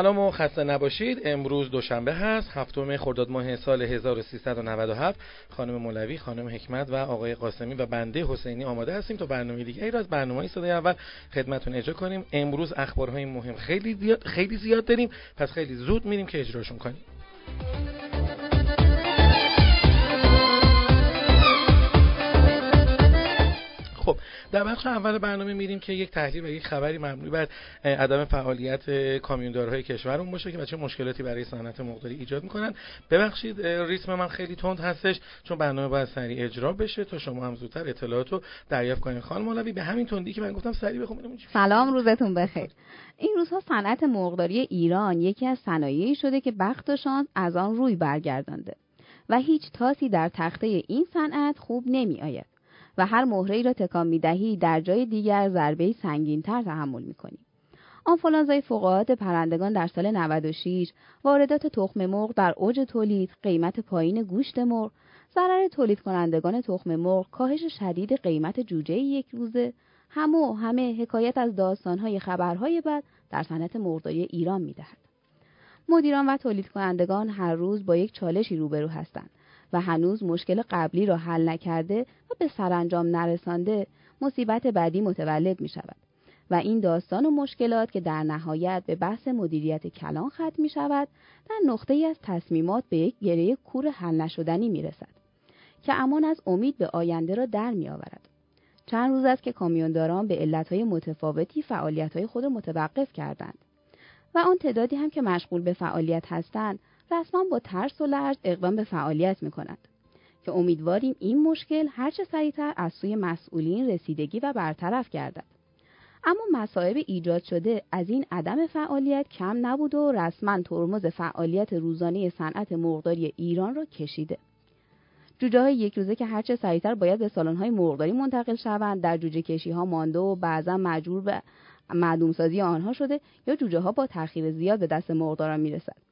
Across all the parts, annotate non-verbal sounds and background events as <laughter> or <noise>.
سلام و خسته نباشید. امروز دوشنبه هست هفتم خرداد ماه سال 1397 خانم مولوی خانم حکمت و آقای قاسمی و بنده حسینی آماده هستیم تا برنامه دیگه ای را از برنامه صدای اول خدمتتون اجرا کنیم. امروز اخبارهای مهم خیلی زیاد خیلی زیاد داریم. پس خیلی زود میریم که اجراشون کنیم. خب در بخش اول برنامه میریم که یک تحلیل و یک خبری مبنی بر عدم فعالیت کامیوندارهای کشورمون باشه که بچه مشکلاتی برای صنعت مقداری ایجاد می‌کنن. ببخشید ریتم من خیلی تند هستش چون برنامه باید سریع اجرا بشه تا شما هم زودتر اطلاعات رو دریافت کنید خانم مولوی به همین تندی که من گفتم سریع بخونیم سلام روزتون بخیر. این روزها صنعت مرغداری ایران یکی از صنایعی شده که بخت و شانس از آن روی برگردانده و هیچ تاسی در تخته این صنعت خوب نمی آید. و هر مهره را تکان می‌دهی در جای دیگر ضربه تر تحمل می‌کنی. آنفولانزای فوقالعاده پرندگان در سال 96 واردات تخم مرغ در اوج تولید قیمت پایین گوشت مرغ ضرر تولید کنندگان تخم مرغ کاهش شدید قیمت جوجه یک روزه. همه و همه حکایت از داستانهای خبرهای بد در صنعت مرغداری ایران می‌دهد. مدیران و تولید کنندگان هر روز با یک چالشی روبرو هستند. و هنوز مشکل قبلی را حل نکرده و به سرانجام نرسانده مصیبت بعدی متولد می شود و این داستان و مشکلات که در نهایت به بحث مدیریت کلان ختم می شود در نقطه ای از تصمیمات به یک گره کور حل نشدنی می رسد که امان از امید به آینده را در می آورد. چند روز است که کامیونداران به علتهای متفاوتی فعالیتهای خود را متوقف کردند و آن تعدادی هم که مشغول به فعالیت هستند رسما با ترس و لرز اقدام به فعالیت می کند که امیدواریم این مشکل هرچه سریعتر از سوی مسئولین رسیدگی و برطرف گردد. اما مصائب ایجاد شده از این عدم فعالیت کم نبود و رسما ترمز فعالیت روزانه صنعت مرغداری ایران را کشیده. جوجه های یک روزه که هرچه سریعتر باید به سالن های مرغداری منتقل شوند در جوجه کشی ها مانده و بعضا مجبور به معدوم سازی آنها شده یا جوجه ها با تاخیر زیاد به دست مرغداران می‌رسد.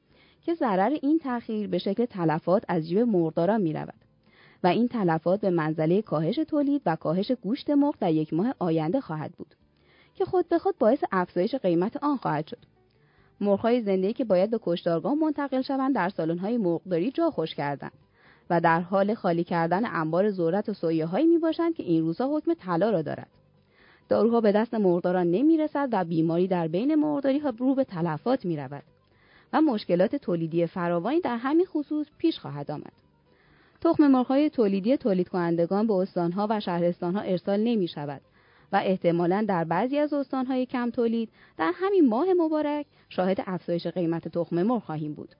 که ضرر این تأخیر به شکل تلفات از جیب مرغداران می رود و این تلفات به منزله کاهش تولید و کاهش گوشت مرغ در یک ماه آینده خواهد بود که خود به خود باعث افزایش قیمت آن خواهد شد مرغهای زنده‌ای که باید به کشتارگاه منتقل شوند در سالن‌های مرغداری جا خوش کردند و در حال خالی کردن انبار ذرت و سویه هایی می باشند که این روزها حکم طلا را دارد داروها به دست مرغداران نمی رسد و بیماری در بین مرغداری ها رو به تلفات می رود. و مشکلات تولیدی فراوانی در همین خصوص پیش خواهد آمد. تخم مرغ‌های تولیدی تولید کنندگان به استانها و شهرستانها ارسال نمی شود و احتمالا در بعضی از استانهای کم تولید در همین ماه مبارک شاهد افزایش قیمت تخم مرغ خواهیم بود.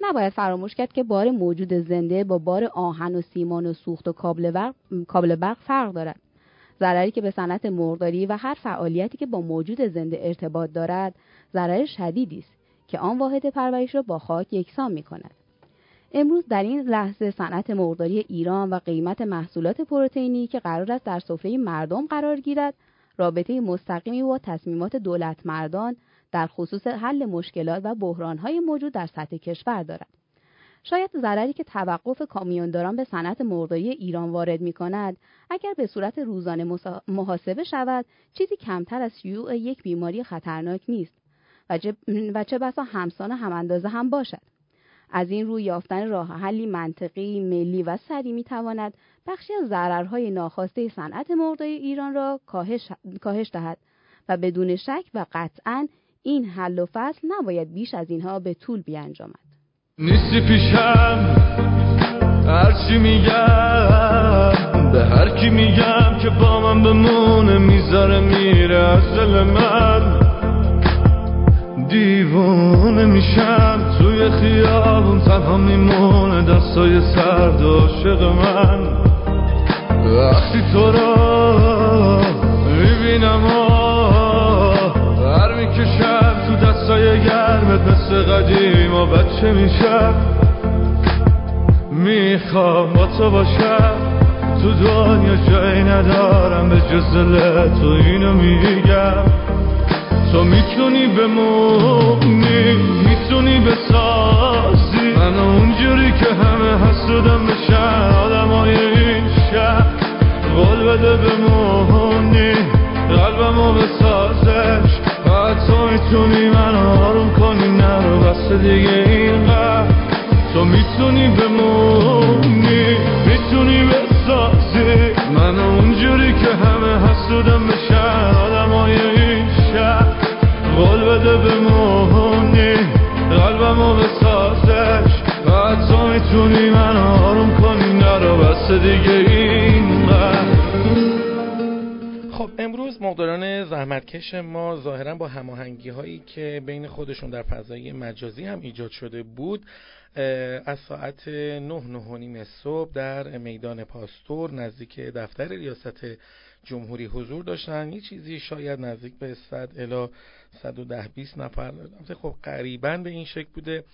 نباید فراموش کرد که بار موجود زنده با بار آهن و سیمان و سوخت و کابل برق, کابل برق فرق دارد. ضرری که به صنعت مرغداری و هر فعالیتی که با موجود زنده ارتباط دارد ضرر شدیدی است که آن واحد پرورش را با خاک یکسان می کند. امروز در این لحظه صنعت مرغداری ایران و قیمت محصولات پروتئینی که قرار است در سفره مردم قرار گیرد رابطه مستقیمی با تصمیمات دولت مردان در خصوص حل مشکلات و بحرانهای موجود در سطح کشور دارد. شاید ضرری که توقف کامیونداران به صنعت مرغداری ایران وارد می کند اگر به صورت روزانه محاسبه شود چیزی کمتر از شیوع یک بیماری خطرناک نیست و چه بسا همسان هم اندازه هم باشد. از این روی یافتن راه حلی منطقی ملی و سری می تواند بخشی از ضررهای ناخواسته صنعت مرغداری ایران را کاهش, کاهش دهد و بدون شک و قطعا این حل و فصل نباید بیش از اینها به طول بیانجامد. نیستی پیشم هرچی میگم به هر کی میگم که با من بمونه می‌ذاره میره از دل من. دیوونه میشم توی خیابون تنها میمونه دستای سرد عاشق من. وقتی تو را می‌بینم و هر می‌کشم تو دستای گرمت مثل قدیم و بچه میشم. می‌خوام با تو باشم تو دنیا جایی ندارم به جز تو اینو میگم. تو می‌تونی بمونی می‌تونی بسازی. من اونجوری که همه حسودم بشن آدم های این شهر قول بده بمونی امروز مقداران زحمتکش ما ظاهرا با هماهنگی هایی که بین خودشون در فضای مجازی هم ایجاد شده بود از ساعت نه نه نیم صبح در میدان پاستور نزدیک دفتر ریاست جمهوری حضور داشتن. یه چیزی شاید نزدیک به 100 الی 110 20 نفر. خب قریبا به این شکل بوده.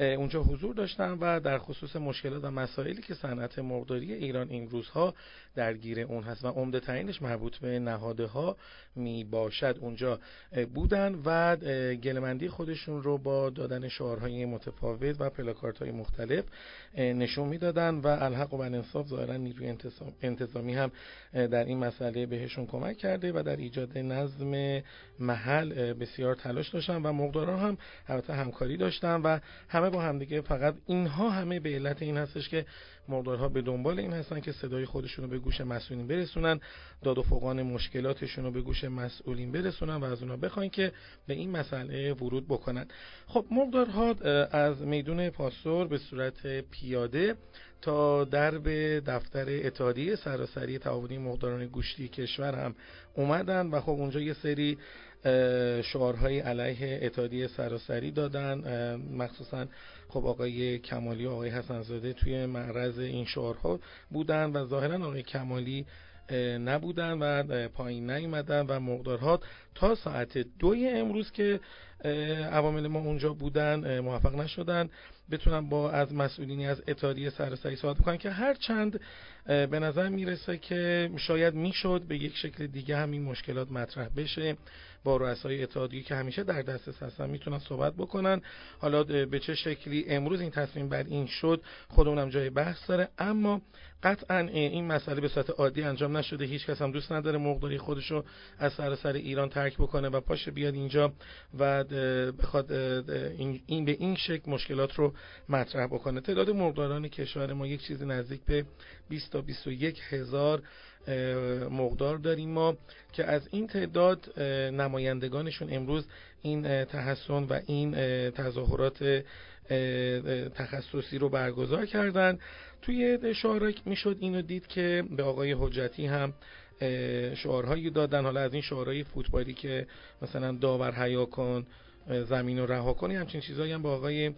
اونجا حضور داشتن و در خصوص مشکلات و مسائلی که صنعت مرغداری ایران این روزها درگیر اون هست و عمده ترینش مربوط به نهاده ها می باشد. اونجا بودن و گلمندی خودشون رو با دادن شعارهای متفاوت و پلاکارت های مختلف نشون می‌دادن و الحق و انصاف ظاهرا نیروی انتظامی هم در این مسئله بهشون کمک کرده و در ایجاد نظم محل بسیار تلاش داشتن و مقداران هم البته همکاری داشتن و همه با همدیگه. فقط اینها همه به علت این هستش که مقدارها به دنبال این هستن که صدای خودشون رو به گوش مسئولین برسونن. داد و فوقان مشکلاتشون رو به گوش مسئولین برسونن و از اونا بخواین که به این مسئله ورود بکنن. خب مقدارها از میدون پاسور به صورت پیاده تا درب دفتر اتحادیه سراسری تعاونی مقداران گوشتی کشور هم اومدن و خب اونجا یه سری شعارهای علیه اتحادیه سراسری دادن. مخصوصا خب آقای کمالی و آقای حسنزاده توی معرض این شعارها بودن و ظاهرا آقای کمالی نبودن و پایین نیومدن و مقدارها تا ساعت دوی امروز که عوامل ما اونجا بودن موفق نشدن. بتونن با از مسئولینی از اتحادیه سراسری صحبت بکنن که هر چند به نظر می‌رسه که شاید می‌شد به یک شکل دیگه همین مشکلات مطرح بشه. با رؤسای اتحادیه که همیشه در دسترس هستن می‌تونن صحبت بکنن. حالا به چه شکلی امروز این تصمیم بر این شد خودمونم جای بحث داره. اما قطعا این مسئله به صورت عادی انجام نشده. هیچ کس هم دوست نداره مقداری خودشو از سراسر ایران ترک بکنه و پاشه بیاد اینجا و بخواد این به این شکل مشکلات رو مطرح بکنه. تعداد مقداران کشور ما یک چیزی نزدیک به 20 تا 21 هزار مقدار داریم ما که از این تعداد نمایندگانشون امروز این تحسن و این تظاهرات تخصصی رو برگزار کردن. توی شعارها می‌شد اینو دید که به آقای حجتی هم شعارهایی دادن. حالا از این شعارهای فوتبالی که مثلا داور حیا کن زمین رو رها کنی همچین چیزهایی هم با آقای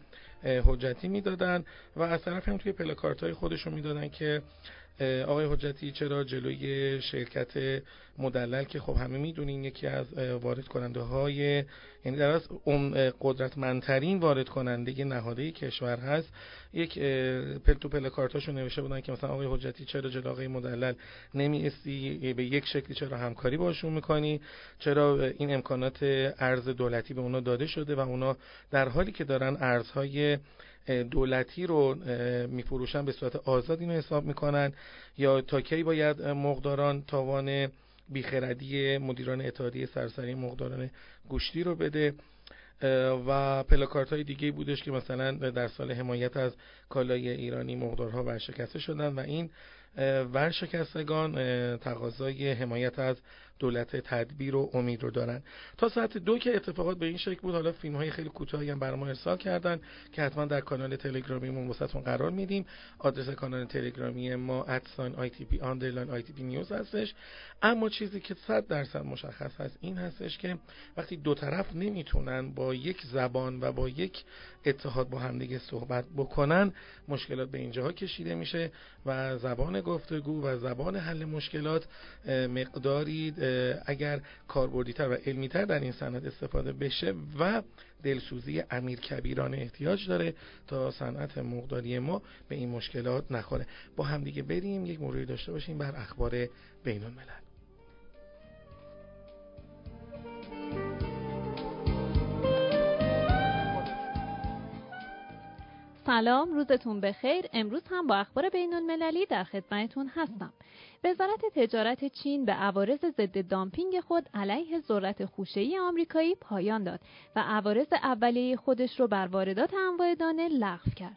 حجتی می‌دادن. و از طرف هم توی پلاکارت های خودشون می‌دادن که آقای حجتی چرا جلوی شرکت مدلل که خب همه می‌دونین یکی از وارد کننده های یعنی در از قدرتمندترین وارد کننده نهاده کشور هست. یک پل تو پل نوشته بودن که مثلا آقای حجتی چرا جلو آقای مدلل نمیستی به یک شکلی چرا همکاری باشون می‌کنی؟ چرا این امکانات ارز دولتی به اونا داده شده و اونا در حالی که دارن ارزهای دولتی رو میفروشن به صورت آزاد اینو حساب می‌کنن یا تا کی باید مقداران تاوان بیخردی مدیران اتحادیه سرسری مقداران گوشتی رو بده؟ و پلاکارت های دیگه بودش که مثلا در سال حمایت از کالای ایرانی مقدارها ورشکسته شدن و این ورشکستگان تقاضای حمایت از دولت تدبیر و امید رو دارن. تا ساعت دو که اتفاقات به این شکل بود حالا فیلم های خیلی کوتاهی هم برای ما ارسال کردن که حتما در کانال تلگرامی ما قرار میدیم. آدرس کانال تلگرامی ما at sign ITP underline ITP news هستش. اما چیزی که صد درصد مشخص هست این هستش که وقتی دو طرف نمی‌تونن با یک زبان و با یک اتحاد با همدیگه صحبت بکنن مشکلات به اینجاها کشیده میشه و زبان گفتگو و زبان حل مشکلات مقداری اگر کاربردیتر و علمیتر در این صنعت استفاده بشه و دلسوزی امیر کبیران احتیاج داره تا صنعت مقداری ما به این مشکلات نخوره. با همدیگه بریم یک موردی داشته باشیم بر اخبار بین الملل سلام روزتون بخیر. امروز هم با اخبار بین المللی در خدمتتون هستم. وزارت تجارت چین به عوارض ضد دامپینگ خود علیه ذرت خوشه‌ای آمریکایی پایان داد و عوارض اولیه خودش رو بر واردات انواع دانه لغو کرد.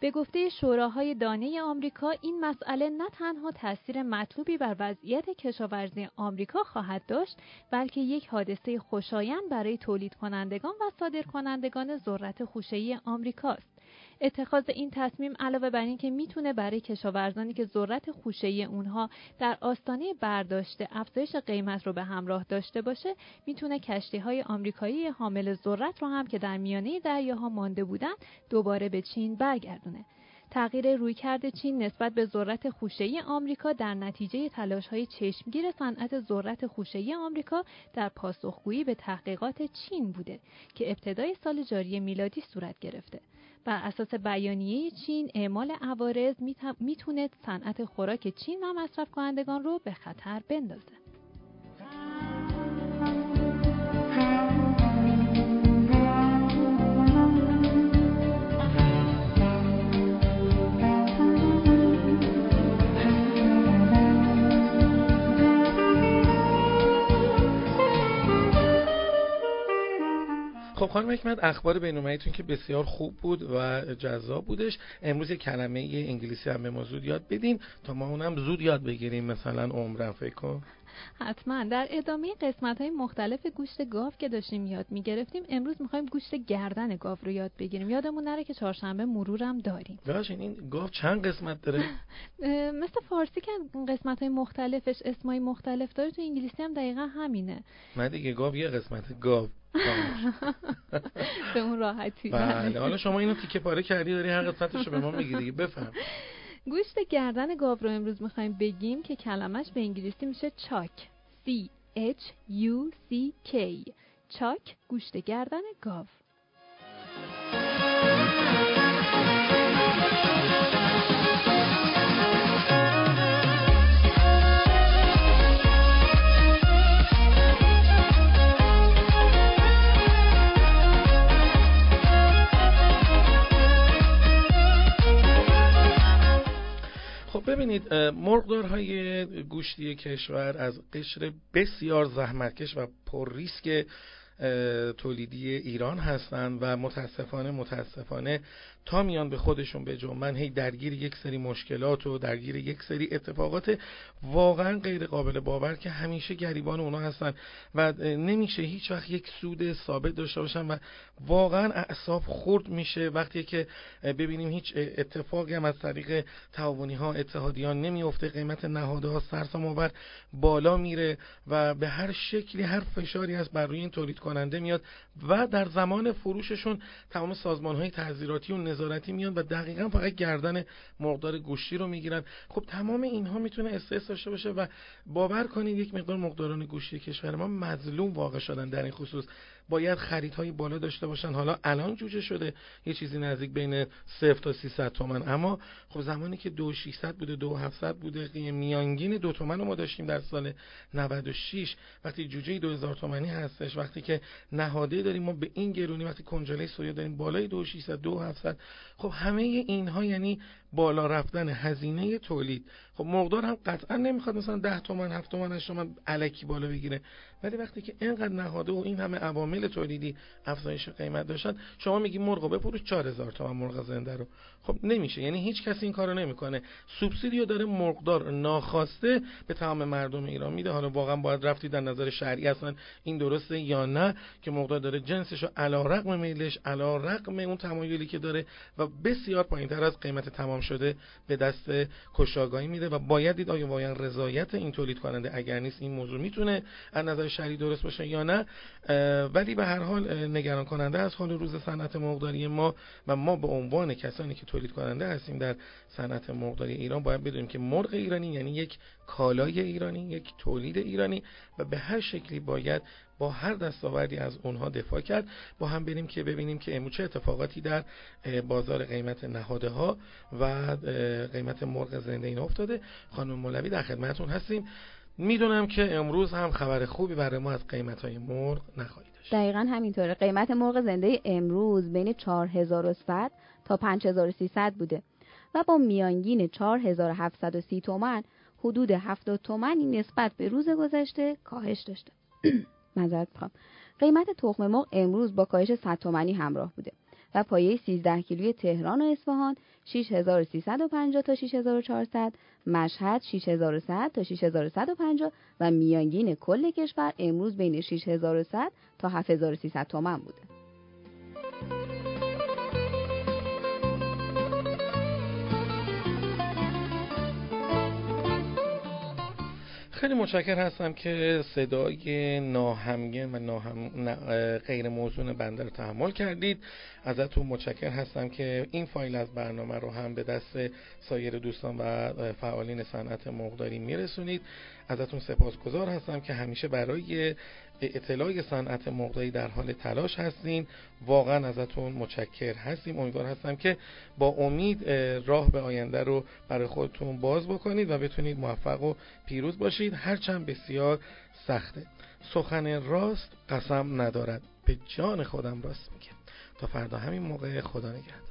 به گفته شوراهای دانه آمریکا این مسئله نه تنها تاثیر مطلوبی بر وضعیت کشاورزی آمریکا خواهد داشت بلکه یک حادثه خوشایند برای تولید کنندگان و صادر کنندگان ذرت خوشه‌ای آمریکاست. اتخاذ این تصمیم علاوه بر اینکه می‌تونه برای کشاورزانی که ذرت خوشه‌ای اونها در آستانه برداشت افزایش قیمت رو به همراه داشته باشه می‌تونه کشتی های آمریکایی حامل ذرت رو هم که در میانه دریاها مانده بودن دوباره به چین برگردونه تغییر رویکرد چین نسبت به ذرت خوشه‌ای آمریکا در نتیجه تلاش‌های چشمگیر صنعت ذرت خوشه‌ای آمریکا در پاسخگویی به تحقیقات چین بوده که ابتدای سال جاری میلادی صورت گرفته. بر اساس بیانیه چین اعمال عوارض می‌تونه صنعت خوراک چین و مصرف کنندگان رو به خطر بندازه. خب خانم حکمت اخبار بین‌المللیتون که بسیار خوب بود و جذاب بودش. امروز یه کلمه انگلیسی هم به ما زود یاد بدین تا ما اونم زود یاد بگیریم مثلا عمرم فکر کن. حتما. در ادامه قسمت های مختلف گوشت گاو که داشتیم یاد می‌گرفتیم امروز می‌خوایم گوشت گردن گاو رو یاد بگیریم. یادمون نره که چهارشنبه مرورم داریم. ببخشید این گاو چند قسمت داره؟ <laughs> مثل فارسی که قسمت های مختلفش اسمای مختلف داره تو انگلیسی هم دقیقا همینه. من دیگه گاو یه قسمت. گاو. <laughs> به اون راحتی بله. حالا شما اینو تیکه پاره کردی داری هر قسمتشو به ما میگی دیگه. بفهم. گوشت گردن گاو رو امروز می‌خوایم بگیم که کلمش به انگلیسی میشه چاک. C H U C K. چاک گوشت گردن گاو. ببینید مرغدارهای گوشتی کشور از قشر بسیار زحمتکش و پر ریسک تولیدی ایران هستند و متاسفانه متاسفانه تا میان به خودشون به جنبن هی درگیر یک سری مشکلات و درگیر یک سری اتفاقات واقعا غیر قابل باور که همیشه گریبان اونا هستن. و نمیشه هیچ وقت یک سود ثابت داشته باشن و واقعا اعصاب خورد میشه. وقتی که ببینیم هیچ اتفاقی هم از طریق تعاونی ها اتحادیان نمیفته قیمت نهاده ها سرسام آور بالا میره و به هر شکلی هر فشاری از بر روی این تولید کننده میاد و در زمان فروششون تمام سازمان های تحذیراتی و نظارتی میان و دقیقا فقط گردن مقدار گوشتی رو می‌گیرن. خب تمام اینها می‌تونه استرس داشته باشه و باور کنید یک مقدار مقداران گوشتی کشور ما مظلوم واقع شدن. در این خصوص باید خریدهای بالا داشته باشن. حالا الان جوجه شده یه چیزی نزدیک بین 0 تا 300 تومن. اما خب زمانی که 2600 بوده 2700 بوده میانگین دو تومن رو ما داشتیم در سال 96 وقتی جوجه 2000 تومانی هستش وقتی که نهاده داریم ما به این گرونی وقتی کنجاله سویا داریم بالای 2600 2700 خب همه اینها یعنی بالا رفتن هزینه تولید خب مقدار هم قطعا نمی‌خواد مثلا 10 تومن 7 تومن 8 تومن الکی بالا بگیره. ولی وقتی که اینقدر نهاده و این همه عوامل تولیدی افزایش قیمت داشتن شما میگی مرغ بفروش 4000 تومن مرغ زنده رو. خب نمیشه. یعنی هیچ کسی این کارو نمی‌کنه. سوبسیدیو داره مرغدار ناخواسته به تمام مردم ایران میده. حالا واقعا باید رفتی در نظر شرعی اصلا این درسته یا نه که مرغدار داره جنسشو علی رغم میلش علی رغم اون تمایلی که داره و بسیار پایینتر از قیمت تمام شده به دست کشاگاهی میده. و باید دید آیا واقعا رضایت این تولید کننده اگر نیست این موضوع می‌تونه از نظر شرعی درست باشه یا نه؟ ولی به هر حال نگران کننده از حال روز صنعت مرغداری ما و ما به عنوان کسانی که تولید کننده هستیم در صنعت مرغداری ایران باید بدونیم که مرغ ایرانی یعنی یک کالای ایرانی یک تولید ایرانی و به هر شکلی باید با هر دستاوردی از اونها دفاع کرد. با هم بریم که ببینیم که امروز چه اتفاقاتی در بازار قیمت نهاده ها و قیمت مرغ زنده این افتاده. خانم مولوی در خدمتتون هستیم. می‌دونم که امروز هم خبر خوبی برای ما از قیمت های مرغ نخواهید داشت. دقیقا همینطوره. قیمت مرغ زنده امروز بین 4100 تا 5300 بوده و با میانگین 4730 تومن حدود 70 تومنی نسبت به روز گذشته کاهش داشته. <clears throat> معذرت می‌خوام. قیمت تخم مرغ امروز با کاهش 100 تومانی همراه بوده و پایه 13 کیلوی تهران و اصفهان 6350 تا 6400 مشهد 6100 تا 6150 و میانگین کل کشور امروز بین 6100 تا 7300 تومن بوده. خیلی متشکر هستم که صدای ناهمگن و ناهم... غیر موزون بنده رو تحمل کردید. ازتون متشکر هستم که این فایل از برنامه رو هم به دست سایر دوستان و فعالین صنعت مرغداری میرسونید. ازتون سپاسگزار هستم که همیشه برای اطلاع صنعت مرغداری در حال تلاش هستین واقعا ازتون متشکر هستیم. امیدوار هستم که با امید راه به آینده رو برای خودتون باز بکنید و بتونید موفق و پیروز باشید. هرچند بسیار سخته. سخن راست قسم ندارد. به جان خودم راست میگه تا فردا همین موقع خدا نگهدار.